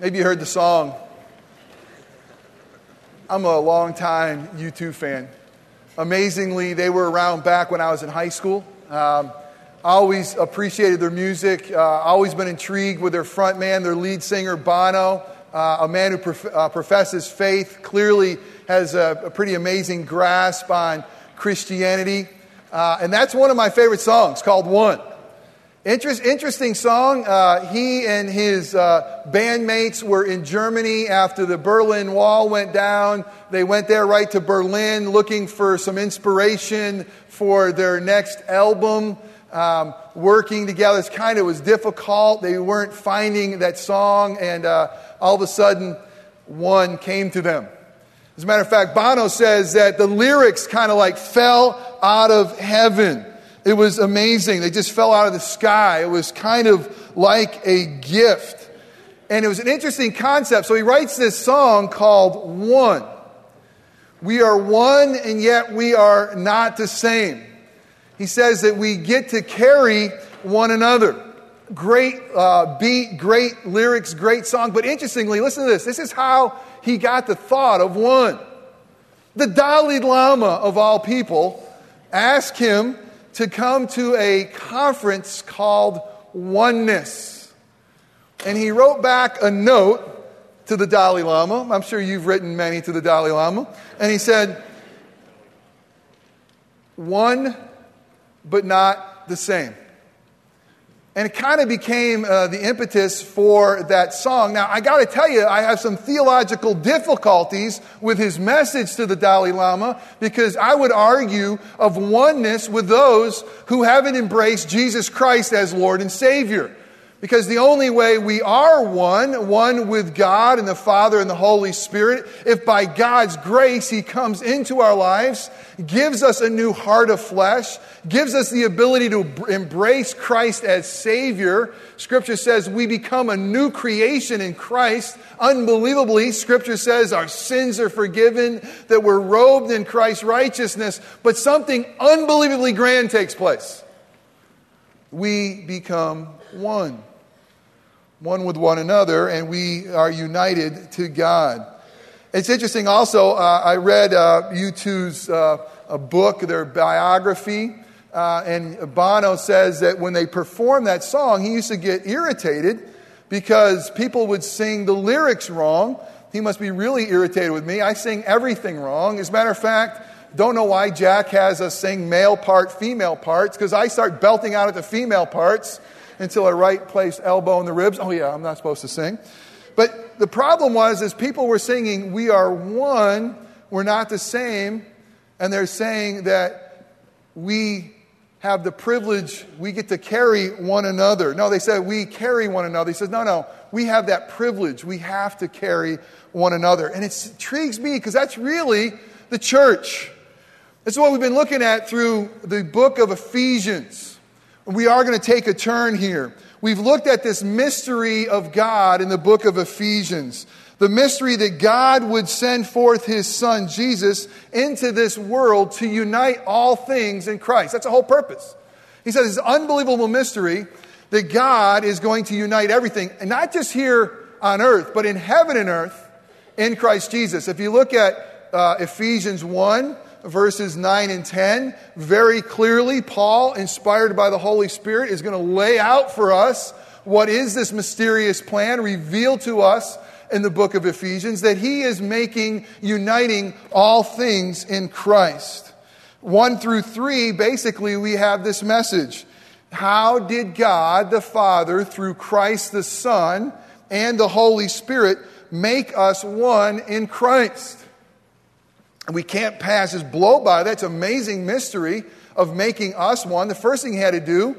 Maybe you heard the song. I'm a long-time U2 fan. Amazingly, they were around back when I was in high school. Um, always appreciated their music, uh, always been intrigued with their front man, their lead singer, Bono, uh, a man who prof- uh, professes faith, clearly has a, a, pretty amazing grasp on Christianity. Uh, and that's one of my favorite songs called One. Interest, interesting song. Uh, he and his uh, bandmates were in Germany after the Berlin Wall went down. They went there right to Berlin looking for some inspiration for their next album. Um, working together, it kind of was difficult. They weren't finding that song, and uh, all of a sudden, one came to them. As a matter of fact, Bono says that the lyrics kind of like fell out of heaven. It was amazing. They just fell out of the sky. It was kind of like a gift. And it was an interesting concept. So he writes this song called One. We are one, and yet we are not the same. He says that we get to carry one another. Great uh, beat, great lyrics, great song. But interestingly, listen to this. This is how he got the thought of one. The Dalai Lama, of all people, asked him to come to a conference called Oneness. And he wrote back a note to the Dalai Lama. I'm sure you've written many to the Dalai Lama. And he said, One, but not the same. And it kind of became uh, the impetus for that song. Now, I got to tell you, I have some theological difficulties with his message to the Dalai Lama because I would argue of oneness with those who haven't embraced Jesus Christ as Lord and Savior. Because the only way we are one, one with God and the Father and the Holy Spirit, if by God's grace He comes into our lives, gives us a new heart of flesh, gives us the ability to embrace Christ as Savior. Scripture says we become a new creation in Christ. Unbelievably, Scripture says our sins are forgiven, that we're robed in Christ's righteousness, but something unbelievably grand takes place. We become one one with one another, and we are united to God. It's interesting also, uh, I read uh, U2's uh, book, their biography, uh, and Bono says that when they performed that song, he used to get irritated because people would sing the lyrics wrong. He must be really irritated with me. I sing everything wrong. As a matter of fact, don't know why Jack has us sing male part, female parts, because I start belting out at the female parts until I right placed elbow in the ribs. Oh, yeah, I'm not supposed to sing. But the problem was, is people were singing, We are one, we're not the same. And they're saying that we have the privilege, we get to carry one another. No, they said we carry one another. He says, no, no, we have that privilege. We have to carry one another. And it intrigues me because that's really the church. This is what we've been looking at through the book of Ephesians we are going to take a turn here. We've looked at this mystery of God in the book of Ephesians. The mystery that God would send forth his son, Jesus, into this world to unite all things in Christ. That's the whole purpose. He says this unbelievable mystery that God is going to unite everything, and not just here on earth, but in heaven and earth in Christ Jesus. If you look at uh, Ephesians 1, verses 9 and 10, very clearly, Paul, inspired by the Holy Spirit, is going to lay out for us what is this mysterious plan revealed to us in the book of Ephesians that he is making, uniting all things in Christ. 1 through 3, basically, we have this message. How did God the Father, through Christ the Son and the Holy Spirit, make us one in Christ? We can't pass his blow by. That's amazing mystery of making us one. The first thing he had to do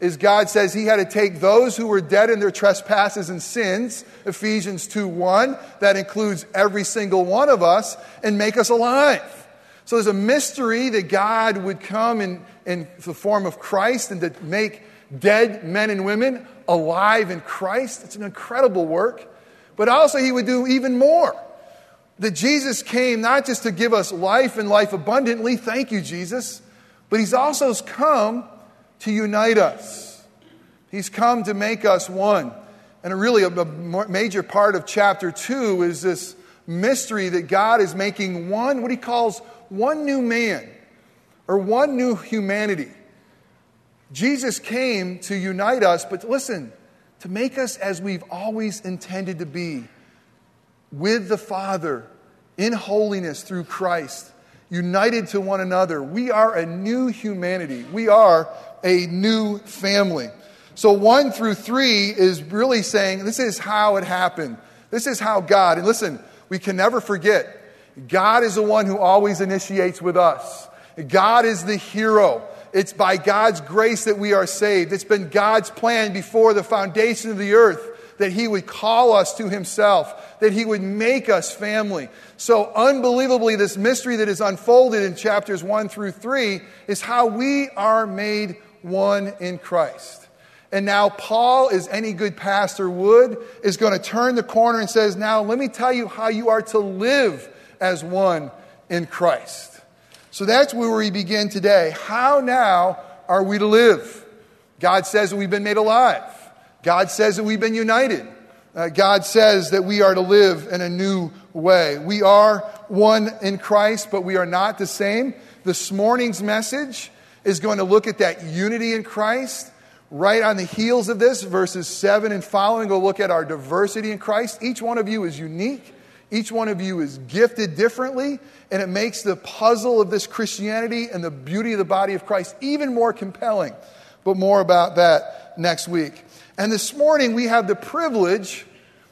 is God says he had to take those who were dead in their trespasses and sins, Ephesians 2 1, that includes every single one of us, and make us alive. So there's a mystery that God would come in, in the form of Christ and to make dead men and women alive in Christ. It's an incredible work. But also, he would do even more that Jesus came not just to give us life and life abundantly, thank you, Jesus, but He's also come to unite us. He's come to make us one. And really, a, a major part of chapter 2 is this mystery that God is making one, what he calls one new man or one new humanity. Jesus came to unite us, but listen, to make us as we've always intended to be with the Father in holiness through Christ, united to one another. We are a new humanity. We are a new family. So, one through three is really saying this is how it happened. This is how God, and listen, we can never forget, God is the one who always initiates with us. God is the hero. It's by God's grace that we are saved. It's been God's plan before the foundation of the earth that He would call us to Himself, that He would make us family. So, unbelievably, this mystery that is unfolded in chapters 1 through 3 is how we are made one in Christ. And now, Paul, as any good pastor would, is going to turn the corner and says, Now, let me tell you how you are to live as one in Christ. So that's where we begin today. How now are we to live? God says we've been made alive. God says that we've been united. Uh, God says that we are to live in a new way. We are one in Christ, but we are not the same. This morning's message is going to look at that unity in Christ. Right on the heels of this, verses 7 and following, we'll look at our diversity in Christ. Each one of you is unique. Each one of you is gifted differently, and it makes the puzzle of this Christianity and the beauty of the body of Christ even more compelling. But more about that next week. And this morning, we have the privilege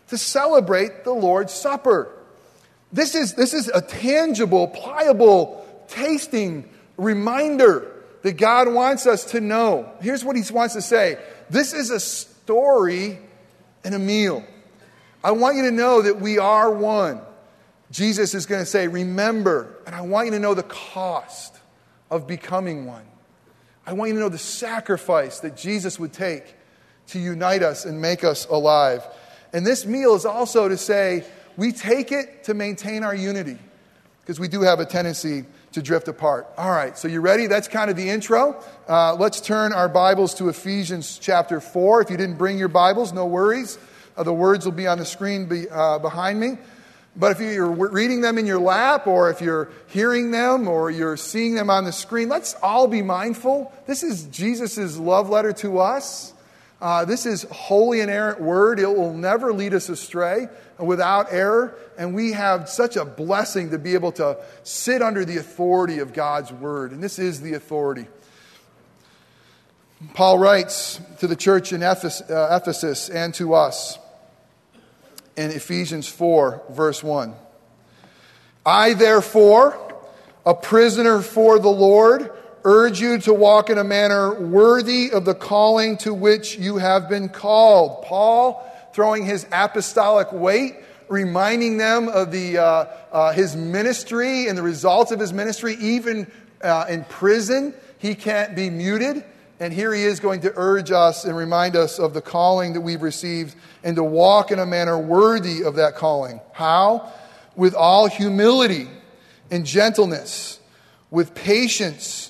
to celebrate the Lord's Supper. This is, this is a tangible, pliable, tasting reminder that God wants us to know. Here's what He wants to say this is a story and a meal. I want you to know that we are one. Jesus is going to say, Remember, and I want you to know the cost of becoming one. I want you to know the sacrifice that Jesus would take to unite us and make us alive. And this meal is also to say, we take it to maintain our unity because we do have a tendency to drift apart. All right, so you ready? That's kind of the intro. Uh, let's turn our Bibles to Ephesians chapter 4. If you didn't bring your Bibles, no worries. Uh, the words will be on the screen be, uh, behind me. But if you're reading them in your lap, or if you're hearing them, or you're seeing them on the screen, let's all be mindful. This is Jesus' love letter to us. Uh, this is holy and inerrant word. It will never lead us astray without error. And we have such a blessing to be able to sit under the authority of God's word. And this is the authority. Paul writes to the church in uh, Ephesus and to us in Ephesians 4, verse 1. I, therefore, a prisoner for the Lord, urge you to walk in a manner worthy of the calling to which you have been called. Paul throwing his apostolic weight, reminding them of the, uh, uh, his ministry and the results of his ministry, even uh, in prison. He can't be muted. And here he is going to urge us and remind us of the calling that we've received and to walk in a manner worthy of that calling. How? With all humility and gentleness, with patience,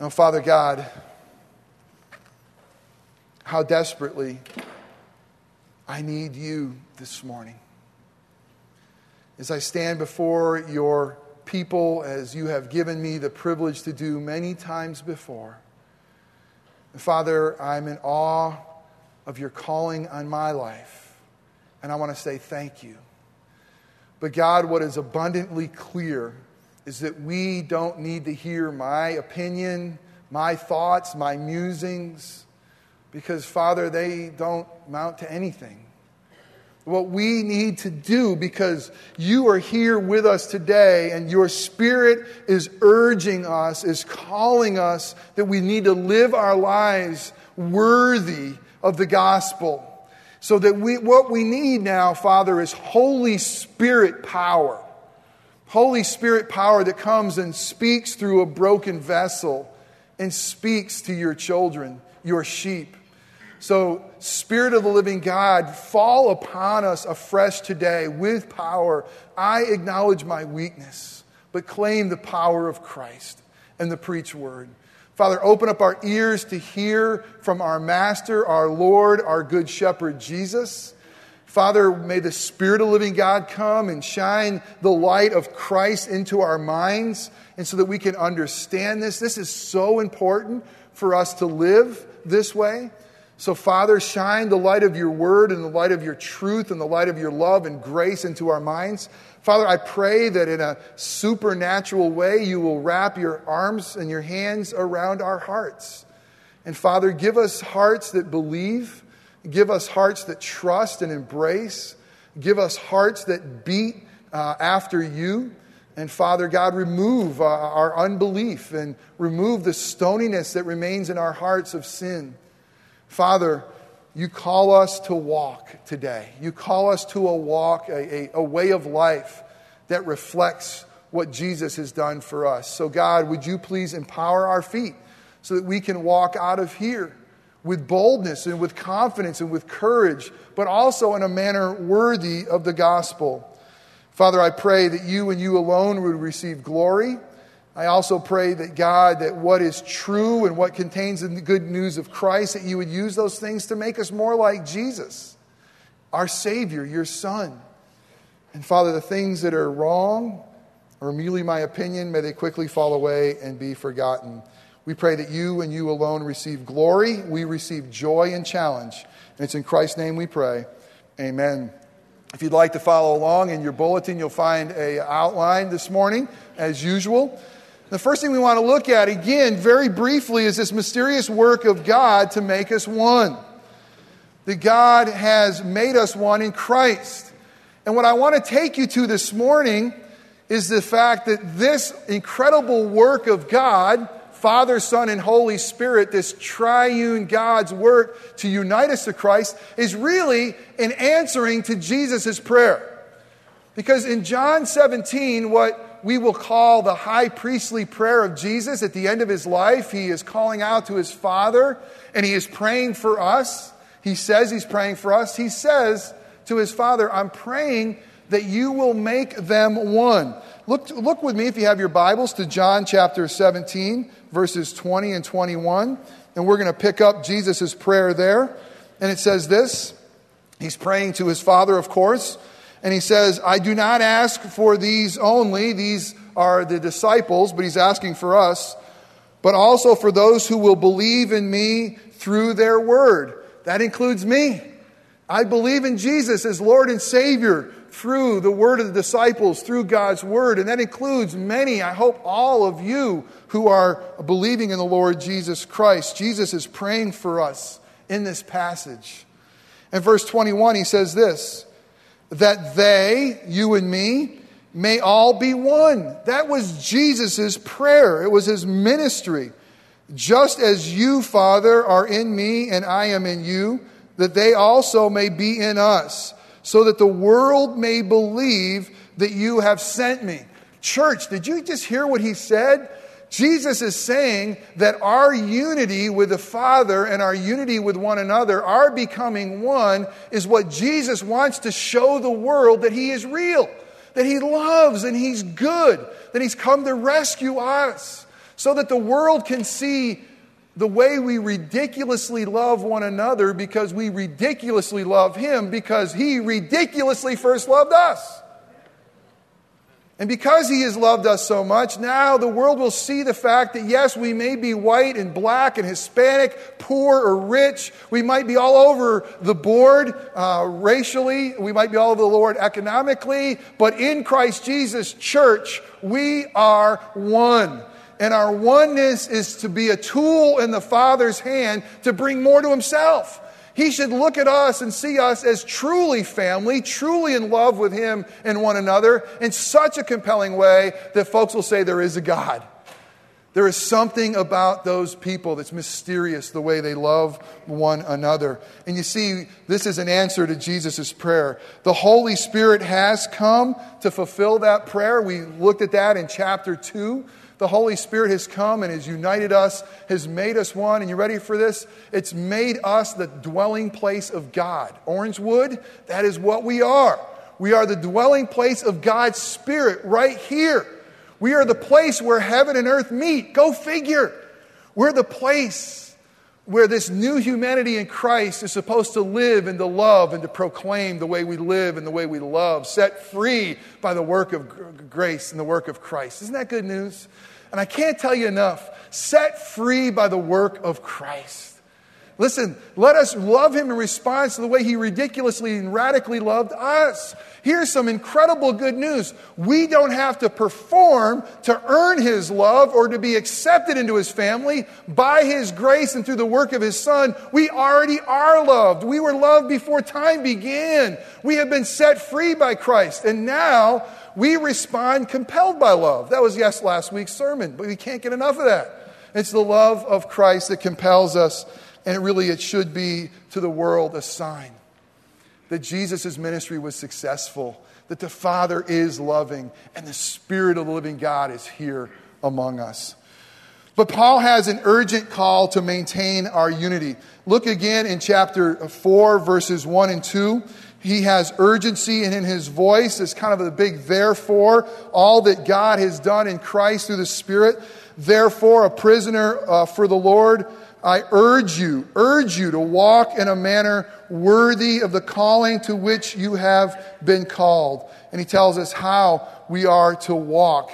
Now, Father God, how desperately I need you this morning. As I stand before your people, as you have given me the privilege to do many times before, Father, I'm in awe of your calling on my life, and I want to say thank you. But God, what is abundantly clear is that we don't need to hear my opinion, my thoughts, my musings, because, Father, they don't mount to anything what we need to do because you are here with us today and your spirit is urging us, is calling us that we need to live our lives worthy of the gospel. So that we, what we need now, Father, is Holy Spirit power. Holy Spirit power that comes and speaks through a broken vessel and speaks to your children, your sheep. So, Spirit of the living God, fall upon us afresh today with power. I acknowledge my weakness, but claim the power of Christ and the preach word. Father, open up our ears to hear from our Master, our Lord, our Good Shepherd, Jesus. Father, may the Spirit of living God come and shine the light of Christ into our minds, and so that we can understand this. This is so important for us to live this way. So, Father, shine the light of your word and the light of your truth and the light of your love and grace into our minds. Father, I pray that in a supernatural way you will wrap your arms and your hands around our hearts. And Father, give us hearts that believe, give us hearts that trust and embrace, give us hearts that beat uh, after you. And Father God, remove uh, our unbelief and remove the stoniness that remains in our hearts of sin. Father, you call us to walk today. You call us to a walk, a, a, a, way of life that reflects what Jesus has done for us. So, God, would you please empower our feet so that we can walk out of here with boldness and with confidence and with courage, but also in a manner worthy of the gospel. Father, I pray that you and you alone would receive glory. I also pray that God, that what is true and what contains the good news of Christ, that you would use those things to make us more like Jesus, our Savior, your Son. And Father, the things that are wrong or merely my opinion, may they quickly fall away and be forgotten. We pray that you and you alone receive glory. We receive joy and challenge. And it's in Christ's name we pray. Amen. If you'd like to follow along in your bulletin, you'll find a outline this morning, as usual. The first thing we want to look at, again, very briefly, is this mysterious work of God to make us one. That God has made us one in Christ. And what I want to take you to this morning is the fact that this incredible work of God, Father, Son, and Holy Spirit, this triune God's work to unite us to Christ, is really an answering to Jesus' prayer. Because in John 17, what we will call the high priestly prayer of Jesus at the end of his life. He is calling out to his Father and he is praying for us. He says he's praying for us. He says to his Father, I'm praying that you will make them one. Look, look with me, if you have your Bibles, to John chapter 17, verses 20 and 21. And we're going to pick up Jesus' prayer there. And it says this He's praying to his Father, of course. And he says, I do not ask for these only, these are the disciples, but he's asking for us, but also for those who will believe in me through their word. That includes me. I believe in Jesus as Lord and Savior through the word of the disciples, through God's word. And that includes many, I hope all of you who are believing in the Lord Jesus Christ. Jesus is praying for us in this passage. In verse 21, he says this that they, you and me, may all be one. That was Jesus' prayer, it was his ministry. Just as you, Father, are in me and I am in you, that they also may be in us, so that the world may believe that you have sent me. Church, did you just hear what he said? Jesus is saying that our unity with the Father and our unity with one another, our becoming one, is what Jesus wants to show the world that He is real, that He loves and He's good, that He's come to rescue us, so that the world can see the way we ridiculously love one another because we ridiculously love Him because He ridiculously first loved us. And because he has loved us so much, now the world will see the fact that yes, we may be white and black and Hispanic, poor or rich. We might be all over the board uh, racially. We might be all over the Lord economically. But in Christ Jesus, church, we are one. And our oneness is to be a tool in the Father's hand to bring more to himself. He should look at us and see us as truly family, truly in love with Him and one another in such a compelling way that folks will say there is a God. There is something about those people that's mysterious, the way they love one another. And you see, this is an answer to Jesus' prayer. The Holy Spirit has come to fulfill that prayer. We looked at that in chapter 2. The Holy Spirit has come and has united us, has made us one. And you ready for this? It's made us the dwelling place of God. Orangewood, that is what we are. We are the dwelling place of God's Spirit right here. We are the place where heaven and earth meet. Go figure. We're the place where this new humanity in Christ is supposed to live and to love and to proclaim the way we live and the way we love, set free by the work of grace and the work of Christ. Isn't that good news? And I can't tell you enough. Set free by the work of Christ. Listen, let us love him in response to the way he ridiculously and radically loved us. Here's some incredible good news. We don't have to perform to earn his love or to be accepted into his family. By his grace and through the work of his son, we already are loved. We were loved before time began. We have been set free by Christ. And now we respond compelled by love. That was yes last week's sermon, but we can't get enough of that. It's the love of Christ that compels us and it really, it should be to the world a sign that Jesus' ministry was successful, that the Father is loving, and the Spirit of the living God is here among us. But Paul has an urgent call to maintain our unity. Look again in chapter 4, verses 1 and 2. He has urgency and in his voice. It's kind of a big therefore. All that God has done in Christ through the Spirit. Therefore, a prisoner uh, for the Lord, I urge you, urge you to walk in a manner worthy of the calling to which you have been called. And he tells us how we are to walk.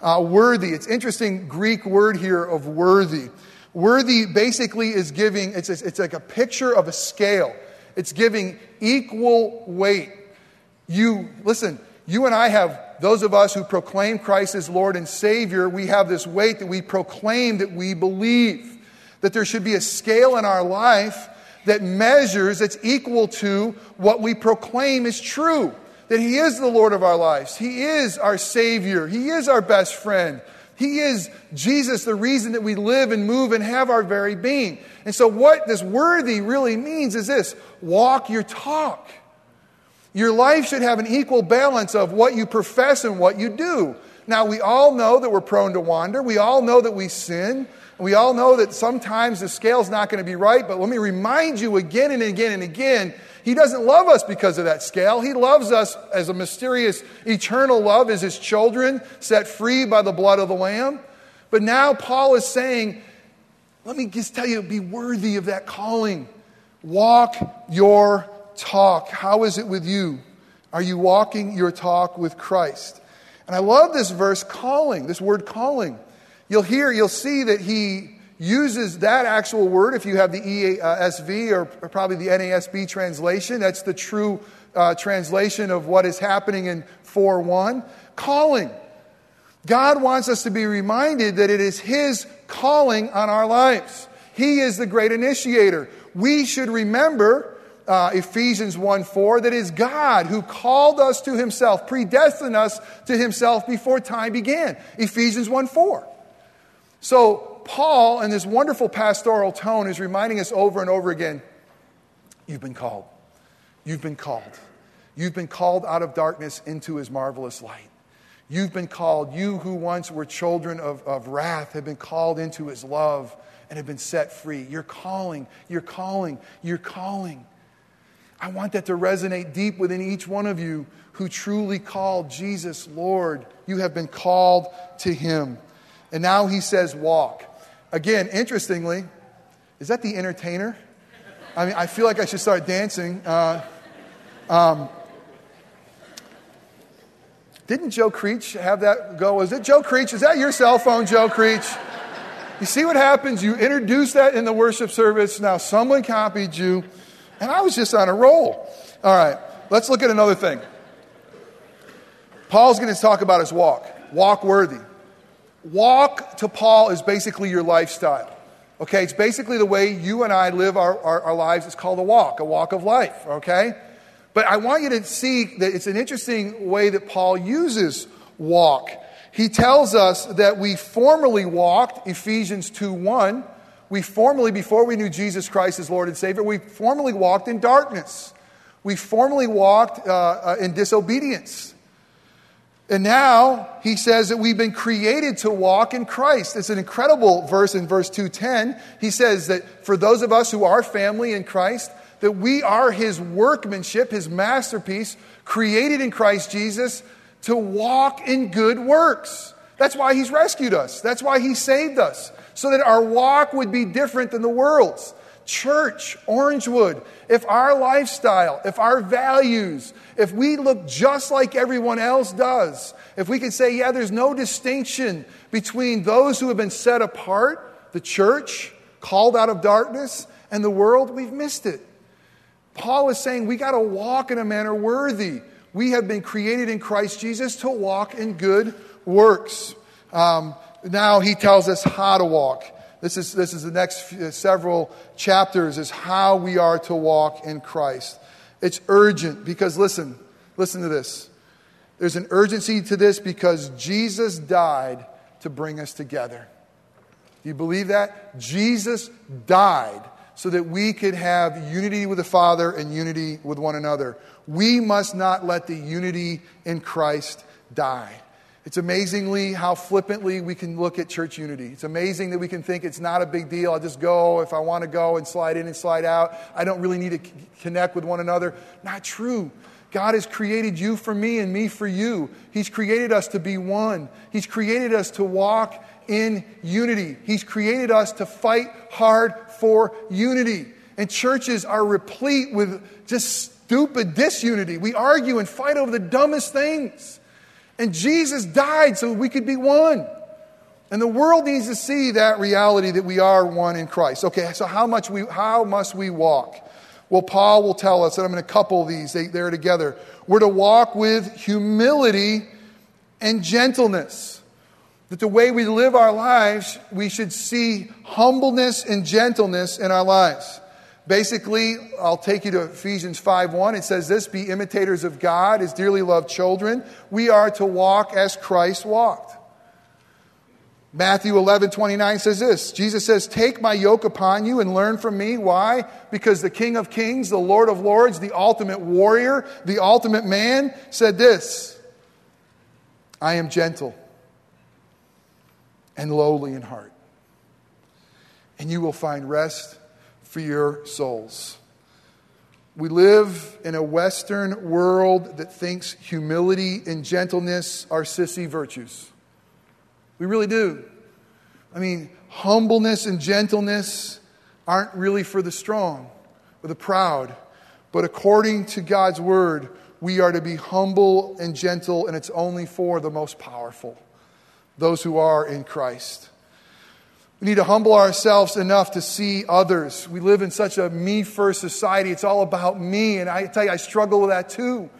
Uh, worthy, it's interesting Greek word here of worthy. Worthy basically is giving, it's, it's like a picture of a scale. It's giving equal weight. You, listen, you and I have, those of us who proclaim Christ as Lord and Savior, we have this weight that we proclaim that we believe that there should be a scale in our life that measures, that's equal to what we proclaim is true. That He is the Lord of our lives. He is our Savior. He is our best friend. He is Jesus, the reason that we live and move and have our very being. And so, what this worthy really means is this walk your talk. Your life should have an equal balance of what you profess and what you do. Now, we all know that we're prone to wander. We all know that we sin. We all know that sometimes the scale's not going to be right, but let me remind you again and again and again he doesn't love us because of that scale. He loves us as a mysterious, eternal love as his children, set free by the blood of the Lamb. But now Paul is saying, let me just tell you, be worthy of that calling. Walk your talk. How is it with you? Are you walking your talk with Christ? And I love this verse, calling, this word calling. You'll hear, you'll see that he uses that actual word if you have the ESV or probably the NASB translation. That's the true uh, translation of what is happening in 4 1. Calling. God wants us to be reminded that it is His calling on our lives. He is the great initiator. We should remember uh, Ephesians 1 4 that it is God who called us to Himself, predestined us to Himself before time began. Ephesians 1 4. So, Paul, in this wonderful pastoral tone, is reminding us over and over again you've been called. You've been called. You've been called out of darkness into his marvelous light. You've been called. You who once were children of, of wrath have been called into his love and have been set free. You're calling, you're calling, you're calling. I want that to resonate deep within each one of you who truly called Jesus Lord. You have been called to him. And now he says, walk. Again, interestingly, is that the entertainer? I mean, I feel like I should start dancing. Uh, um, didn't Joe Creech have that go? Was it Joe Creech? Is that your cell phone, Joe Creech? You see what happens? You introduce that in the worship service. Now someone copied you, and I was just on a roll. All right, let's look at another thing. Paul's going to talk about his walk, walk worthy. Walk to Paul is basically your lifestyle. Okay, it's basically the way you and I live our, our, our, lives. It's called a walk, a walk of life, okay? But I want you to see that it's an interesting way that Paul uses walk. He tells us that we formerly walked, Ephesians 2 1. We formerly, before we knew Jesus Christ as Lord and Savior, we formerly walked in darkness. We formerly walked uh, uh, in disobedience. And now he says that we've been created to walk in Christ. It's an incredible verse in verse 210. He says that for those of us who are family in Christ, that we are his workmanship, his masterpiece, created in Christ Jesus to walk in good works. That's why he's rescued us. That's why he saved us, so that our walk would be different than the world's. Church, Orangewood, if our lifestyle, if our values, if we look just like everyone else does, if we can say, yeah, there's no distinction between those who have been set apart, the church, called out of darkness, and the world, we've missed it. Paul is saying we got to walk in a manner worthy. We have been created in Christ Jesus to walk in good works. Um, now he tells us how to walk. This is, this is the next few, uh, several chapters is how we are to walk in Christ. It's urgent because listen, listen to this. There's an urgency to this because Jesus died to bring us together. Do you believe that? Jesus died so that we could have unity with the Father and unity with one another. We must not let the unity in Christ die. It's amazingly how flippantly we can look at church unity. It's amazing that we can think it's not a big deal. I'll just go if I want to go and slide in and slide out. I don't really need to connect with one another. Not true. God has created you for me and me for you. He's created us to be one. He's created us to walk in unity. He's created us to fight hard for unity. And churches are replete with just stupid disunity. We argue and fight over the dumbest things. And Jesus died so we could be one. And the world needs to see that reality that we are one in Christ. Okay, so how much we how must we walk? Well, Paul will tell us, and I'm going to couple these, they, they're together. We're to walk with humility and gentleness. That the way we live our lives, we should see humbleness and gentleness in our lives. Basically, I'll take you to Ephesians 5:1. It says this, be imitators of God as dearly loved children. We are to walk as Christ walked. Matthew 11, 29 says this Jesus says, Take my yoke upon you and learn from me. Why? Because the King of Kings, the Lord of Lords, the ultimate warrior, the ultimate man said this I am gentle and lowly in heart, and you will find rest for your souls. We live in a Western world that thinks humility and gentleness are sissy virtues. We really do. I mean, humbleness and gentleness aren't really for the strong or the proud, but according to God's word, we are to be humble and gentle, and it's only for the most powerful, those who are in Christ. We need to humble ourselves enough to see others. We live in such a me first society. It's all about me. And I tell you, I struggle with that too.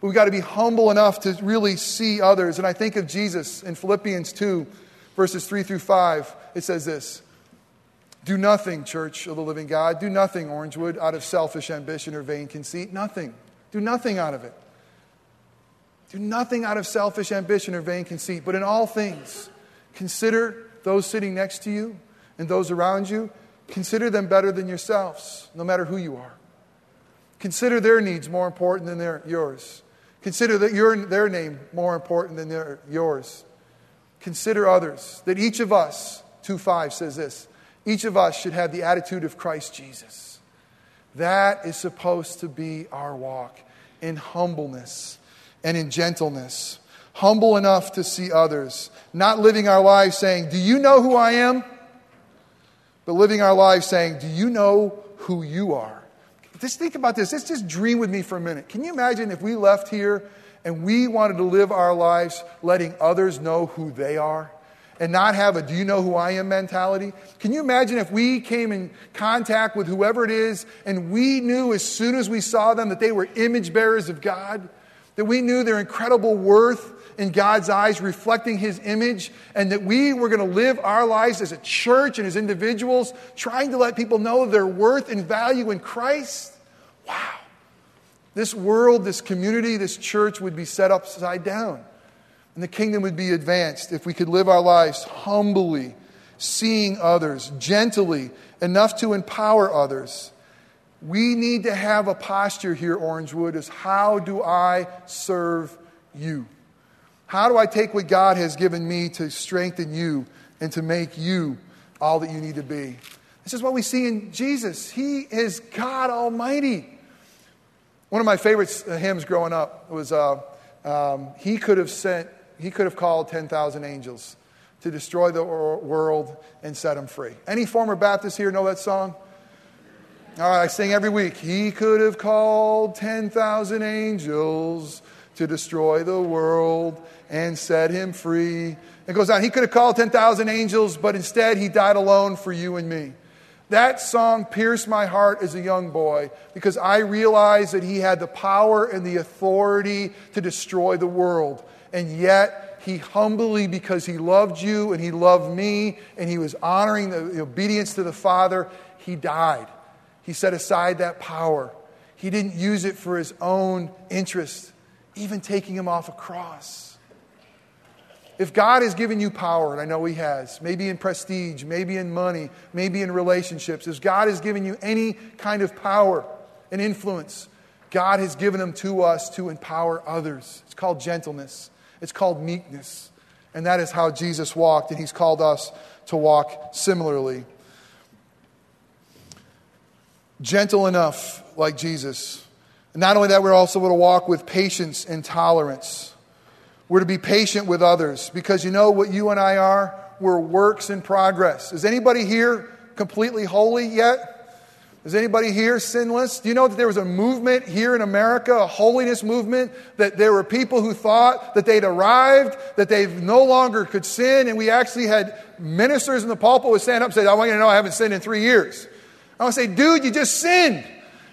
But we've got to be humble enough to really see others. And I think of Jesus in Philippians 2, verses 3 through 5. It says this Do nothing, church of the living God. Do nothing, Orangewood, out of selfish ambition or vain conceit. Nothing. Do nothing out of it. Do nothing out of selfish ambition or vain conceit. But in all things, consider those sitting next to you and those around you, consider them better than yourselves, no matter who you are. Consider their needs more important than their, yours. Consider that your, their name more important than their, yours. Consider others. That each of us, 2 5 says this, each of us should have the attitude of Christ Jesus. That is supposed to be our walk in humbleness and in gentleness humble enough to see others, not living our lives saying, Do you know who I am? But living our lives saying, Do you know who you are? Just think about this. Let's just dream with me for a minute. Can you imagine if we left here and we wanted to live our lives letting others know who they are? and not have a do you know who I am mentality? Can you imagine if we came in contact with whoever it is and we knew as soon as we saw them that they were image bearers of God, that we knew their incredible worth in God's eyes, reflecting His image, and that we were going to live our lives as a church and as individuals, trying to let people know their worth and value in Christ. Wow. This world, this community, this church would be set upside down. and the kingdom would be advanced if we could live our lives humbly, seeing others, gently, enough to empower others. We need to have a posture here, Orangewood, is how do I serve you? How do I take what God has given me to strengthen you and to make you all that you need to be? This is what we see in Jesus. He is God Almighty. One of my favorite hymns growing up was uh, um, He could have sent, He could have called 10,000 angels to destroy the world and set them free. Any former Baptist here know that song? All right, I sing every week. He could have called 10,000 angels to destroy the world and set him free. It goes on. He could have called 10,000 angels, but instead he died alone for you and me. That song pierced my heart as a young boy because I realized that he had the power and the authority to destroy the world. And yet, he humbly, because he loved you and he loved me and he was honoring the obedience to the Father, he died. He set aside that power. He didn't use it for his own interest, even taking him off a cross. If God has given you power, and I know He has, maybe in prestige, maybe in money, maybe in relationships, if God has given you any kind of power and influence, God has given them to us to empower others. It's called gentleness, it's called meekness. And that is how Jesus walked, and He's called us to walk similarly gentle enough like Jesus. Not only that, we're also to walk with patience and tolerance. We're to be patient with others because you know what you and I are? We're works in progress. Is anybody here completely holy yet? Is anybody here sinless? Do you know that there was a movement here in America, a holiness movement, that there were people who thought that they'd arrived, that they no longer could sin, and we actually had ministers in the pulpit would stand up and say, I want you to know I haven't sinned in three years. I want to say, dude, you just sinned.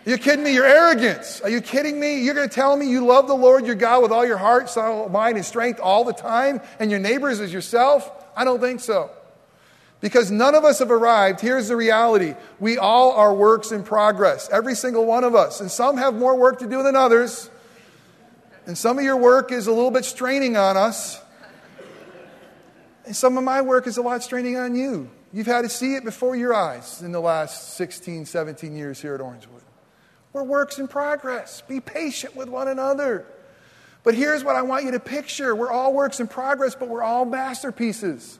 You kidding me? Your arrogance. Are you kidding me? You're going to tell me you love the Lord your God with all your heart, soul, mind, and strength all the time, and your neighbors as yourself? I don't think so. Because none of us have arrived. Here's the reality we all are works in progress, every single one of us. And some have more work to do than others. And some of your work is a little bit straining on us. And some of my work is a lot straining on you. You've had to see it before your eyes in the last 16, 17 years here at Orangewood. We're works in progress. Be patient with one another. But here's what I want you to picture we're all works in progress, but we're all masterpieces.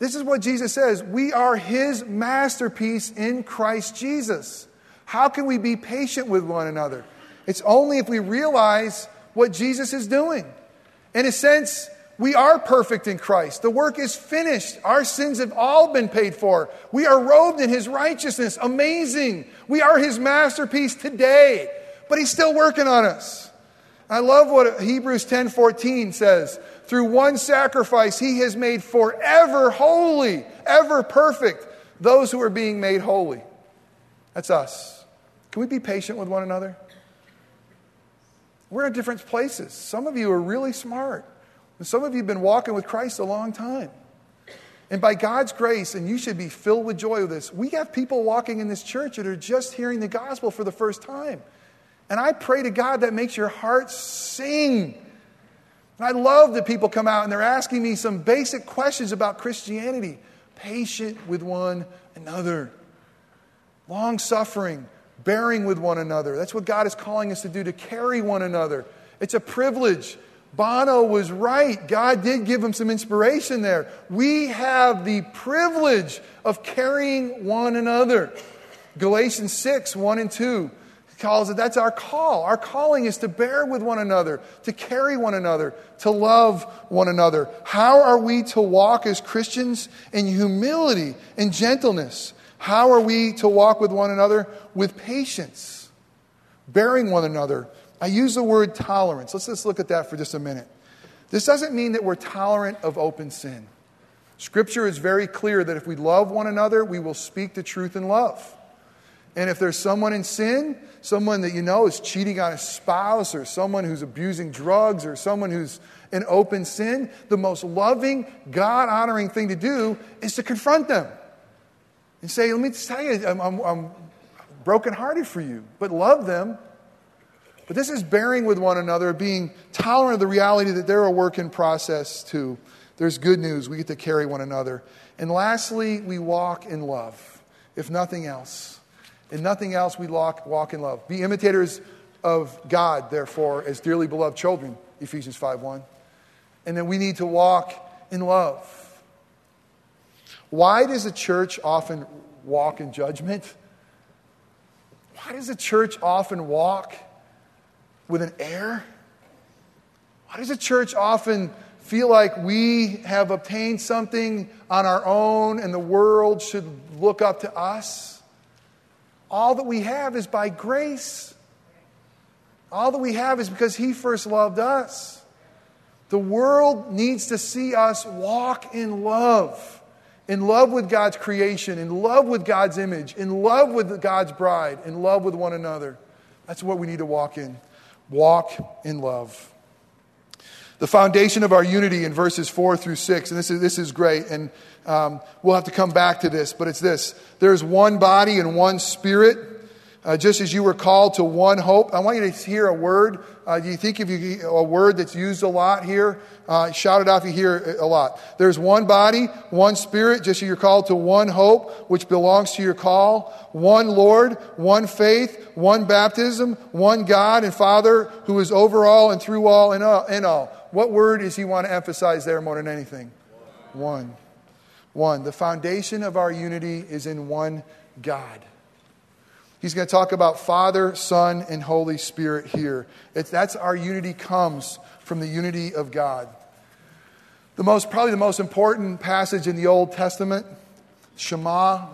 This is what Jesus says we are his masterpiece in Christ Jesus. How can we be patient with one another? It's only if we realize what Jesus is doing. In a sense, we are perfect in Christ. The work is finished. Our sins have all been paid for. We are robed in His righteousness. Amazing. We are His masterpiece today, but He's still working on us. I love what Hebrews 10:14 says. Through one sacrifice he has made forever holy, ever perfect those who are being made holy. That's us. Can we be patient with one another? We're in different places. Some of you are really smart. And some of you have been walking with Christ a long time. And by God's grace, and you should be filled with joy with this, we have people walking in this church that are just hearing the gospel for the first time. And I pray to God that makes your heart sing. And I love that people come out and they're asking me some basic questions about Christianity. Patient with one another, long suffering, bearing with one another. That's what God is calling us to do, to carry one another. It's a privilege. Bono was right. God did give him some inspiration there. We have the privilege of carrying one another. Galatians 6, 1 and 2 calls it that's our call. Our calling is to bear with one another, to carry one another, to love one another. How are we to walk as Christians in humility and gentleness? How are we to walk with one another? With patience, bearing one another I use the word tolerance. Let's just look at that for just a minute. This doesn't mean that we're tolerant of open sin. Scripture is very clear that if we love one another, we will speak the truth in love. And if there's someone in sin, someone that you know is cheating on a spouse, or someone who's abusing drugs, or someone who's in open sin, the most loving, God honoring thing to do is to confront them and say, Let me tell you, I'm, I'm, I'm brokenhearted for you, but love them But this is bearing with one another, being tolerant of the reality that they're a work in process too. There's good news. We get to carry one another. And lastly, we walk in love, if nothing else. In nothing else, we walk, walk in love. Be imitators of God, therefore, as dearly beloved children, Ephesians 5 1. And then we need to walk in love. Why does the church often walk in judgment? Why does the church often walk with an air? Why does the church often feel like we have obtained something on our own and the world should look up to us? All that we have is by grace. All that we have is because He first loved us. The world needs to see us walk in love, in love with God's creation, in love with God's image, in love with God's bride, in love with one another. That's what we need to walk in. Walk in love. The foundation of our unity in verses 4 through 6, and this is, this is great, and um, we'll have to come back to this, but it's this there's one body and one spirit, uh, just as you were called to one hope. I want you to hear a word. Uh, do you think if you a word that's used a lot here? Uh, shout it out if you hear it a lot. There's one body, one spirit, just as you're called to one hope, which belongs to your call. One Lord, one faith, one baptism, one God and Father who is over all and through all and all. And all. What word does he want to emphasize there more than anything? One. One. The foundation of our unity is in one God. He's going to talk about Father, Son, and Holy Spirit here. It's, that's our unity comes from the unity of God. The most, probably the most important passage in the Old Testament, Shema,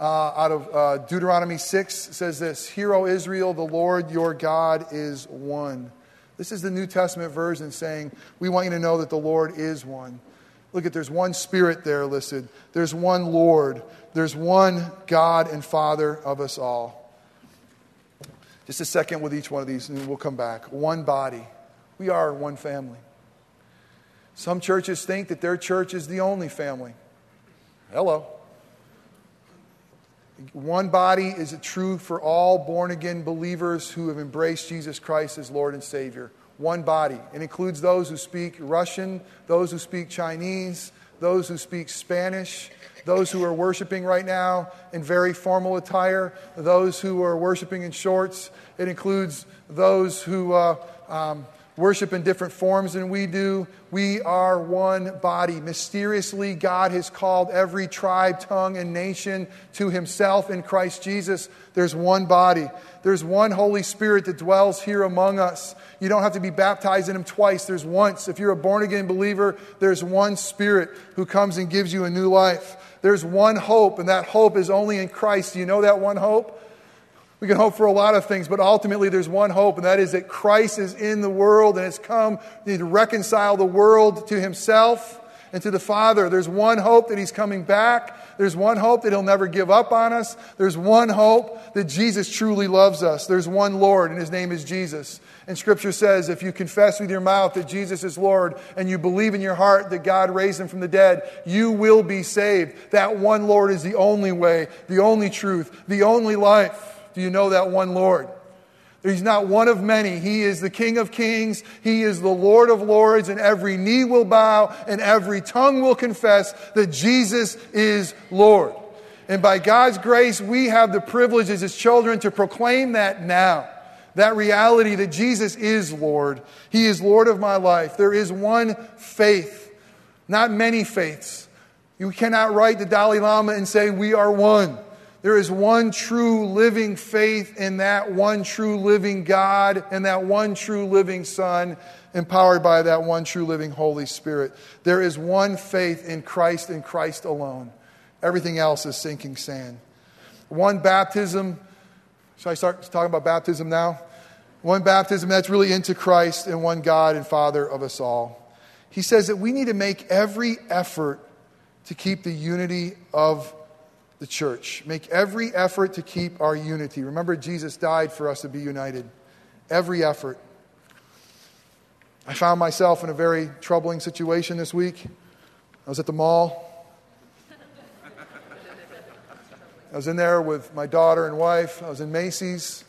uh, out of uh, Deuteronomy 6, says this Hear, O Israel, the Lord your God is one. This is the New Testament version saying, We want you to know that the Lord is one. Look at there's one Spirit there listed. There's one Lord. There's one God and Father of us all. Just a second with each one of these, and we'll come back. One body. We are one family. Some churches think that their church is the only family. Hello. One body is true for all born again believers who have embraced Jesus Christ as Lord and Savior. One body. It includes those who speak Russian, those who speak Chinese, those who speak Spanish, those who are worshiping right now in very formal attire, those who are worshiping in shorts. It includes those who uh, um, worship in different forms than we do. We are one body. Mysteriously, God has called every tribe, tongue, and nation to himself in Christ Jesus. There's one body. There's one Holy Spirit that dwells here among us. You don't have to be baptized in him twice. There's once. If you're a born again believer, there's one Spirit who comes and gives you a new life. There's one hope, and that hope is only in Christ. Do you know that one hope? We can hope for a lot of things, but ultimately there's one hope, and that is that Christ is in the world and has come to reconcile the world to himself and to the Father. There's one hope that he's coming back. There's one hope that he'll never give up on us. There's one hope that Jesus truly loves us. There's one Lord, and his name is Jesus. And Scripture says if you confess with your mouth that Jesus is Lord and you believe in your heart that God raised him from the dead, you will be saved. That one Lord is the only way, the only truth, the only life. Do you know that one Lord? He's not one of many. He is the King of kings. He is the Lord of lords, and every knee will bow and every tongue will confess that Jesus is Lord. And by God's grace, we have the privilege as His children to proclaim that now. That reality that Jesus is Lord. He is Lord of my life. There is one faith, not many faiths. You cannot write the Dalai Lama and say, We are one. There is one true living faith in that one true living God and that one true living Son, empowered by that one true living Holy Spirit. There is one faith in Christ and Christ alone. Everything else is sinking sand. One baptism. Should I start talking about baptism now? One baptism that's really into Christ and one God and Father of us all. He says that we need to make every effort to keep the unity of the church. Make every effort to keep our unity. Remember, Jesus died for us to be united. Every effort. I found myself in a very troubling situation this week. I was at the mall. I was in there with my daughter and wife. I was in Macy's.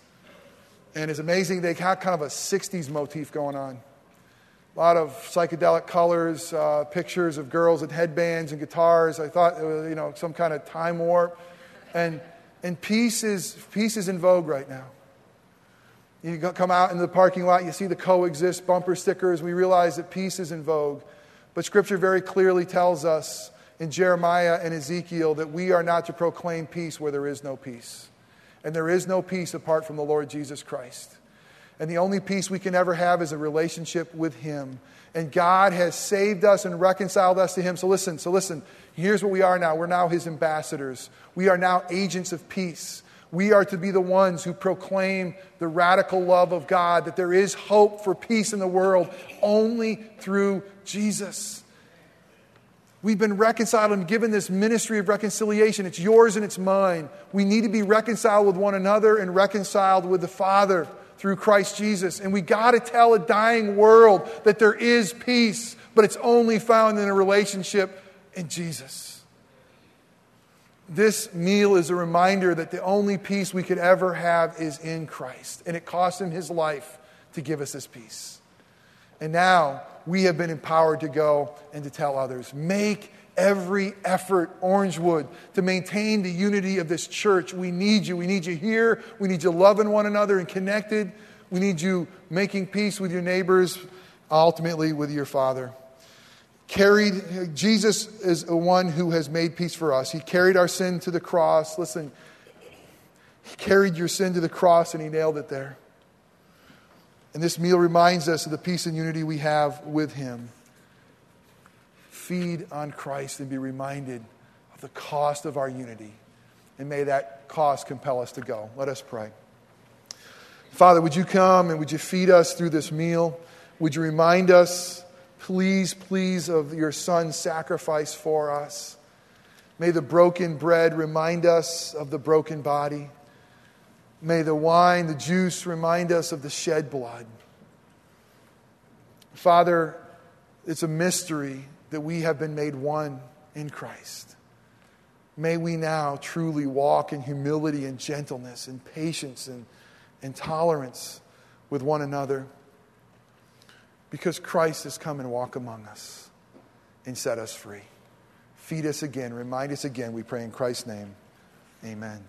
And it's amazing, they had kind of a 60s motif going on. A lot of psychedelic colors, uh, pictures of girls with headbands and guitars. I thought it was, you know, some kind of time warp. And, and peace, is, peace is in vogue right now. You come out into the parking lot, you see the coexist bumper stickers. We realize that peace is in vogue. But Scripture very clearly tells us in Jeremiah and Ezekiel that we are not to proclaim peace where there is no peace. And there is no peace apart from the Lord Jesus Christ. And the only peace we can ever have is a relationship with Him. And God has saved us and reconciled us to Him. So listen, so listen, here's what we are now. We're now His ambassadors. We are now agents of peace. We are to be the ones who proclaim the radical love of God, that there is hope for peace in the world only through Jesus. We've been reconciled and given this ministry of reconciliation. It's yours and it's mine. We need to be reconciled with one another and reconciled with the Father through Christ Jesus. And we got to tell a dying world that there is peace, but it's only found in a relationship in Jesus. This meal is a reminder that the only peace we could ever have is in Christ. And it cost him his life to give us this peace. And now we have been empowered to go and to tell others. Make every effort, Orangewood, to maintain the unity of this church. We need you. We need you here. We need you loving one another and connected. We need you making peace with your neighbors, ultimately with your Father carried, Jesus is the one who has made peace for us. He carried our sin to the cross. Listen, He carried your sin to the cross and He nailed it there. And this meal reminds us of the peace and unity we have with Him. Feed on Christ and be reminded of the cost of our unity. And may that cost compel us to go. Let us pray. Father, would you come and would you feed us through this meal? Would you remind us? Please, please, of your Son's sacrifice for us. May the broken bread remind us of the broken body. May the wine, the juice, remind us of the shed blood. Father, it's a mystery that we have been made one in Christ. May we now truly walk in humility and gentleness and patience and, and tolerance with one another because Christ has come and walked among us and set us free. Feed us again, remind us again, we pray in Christ's name. Amen.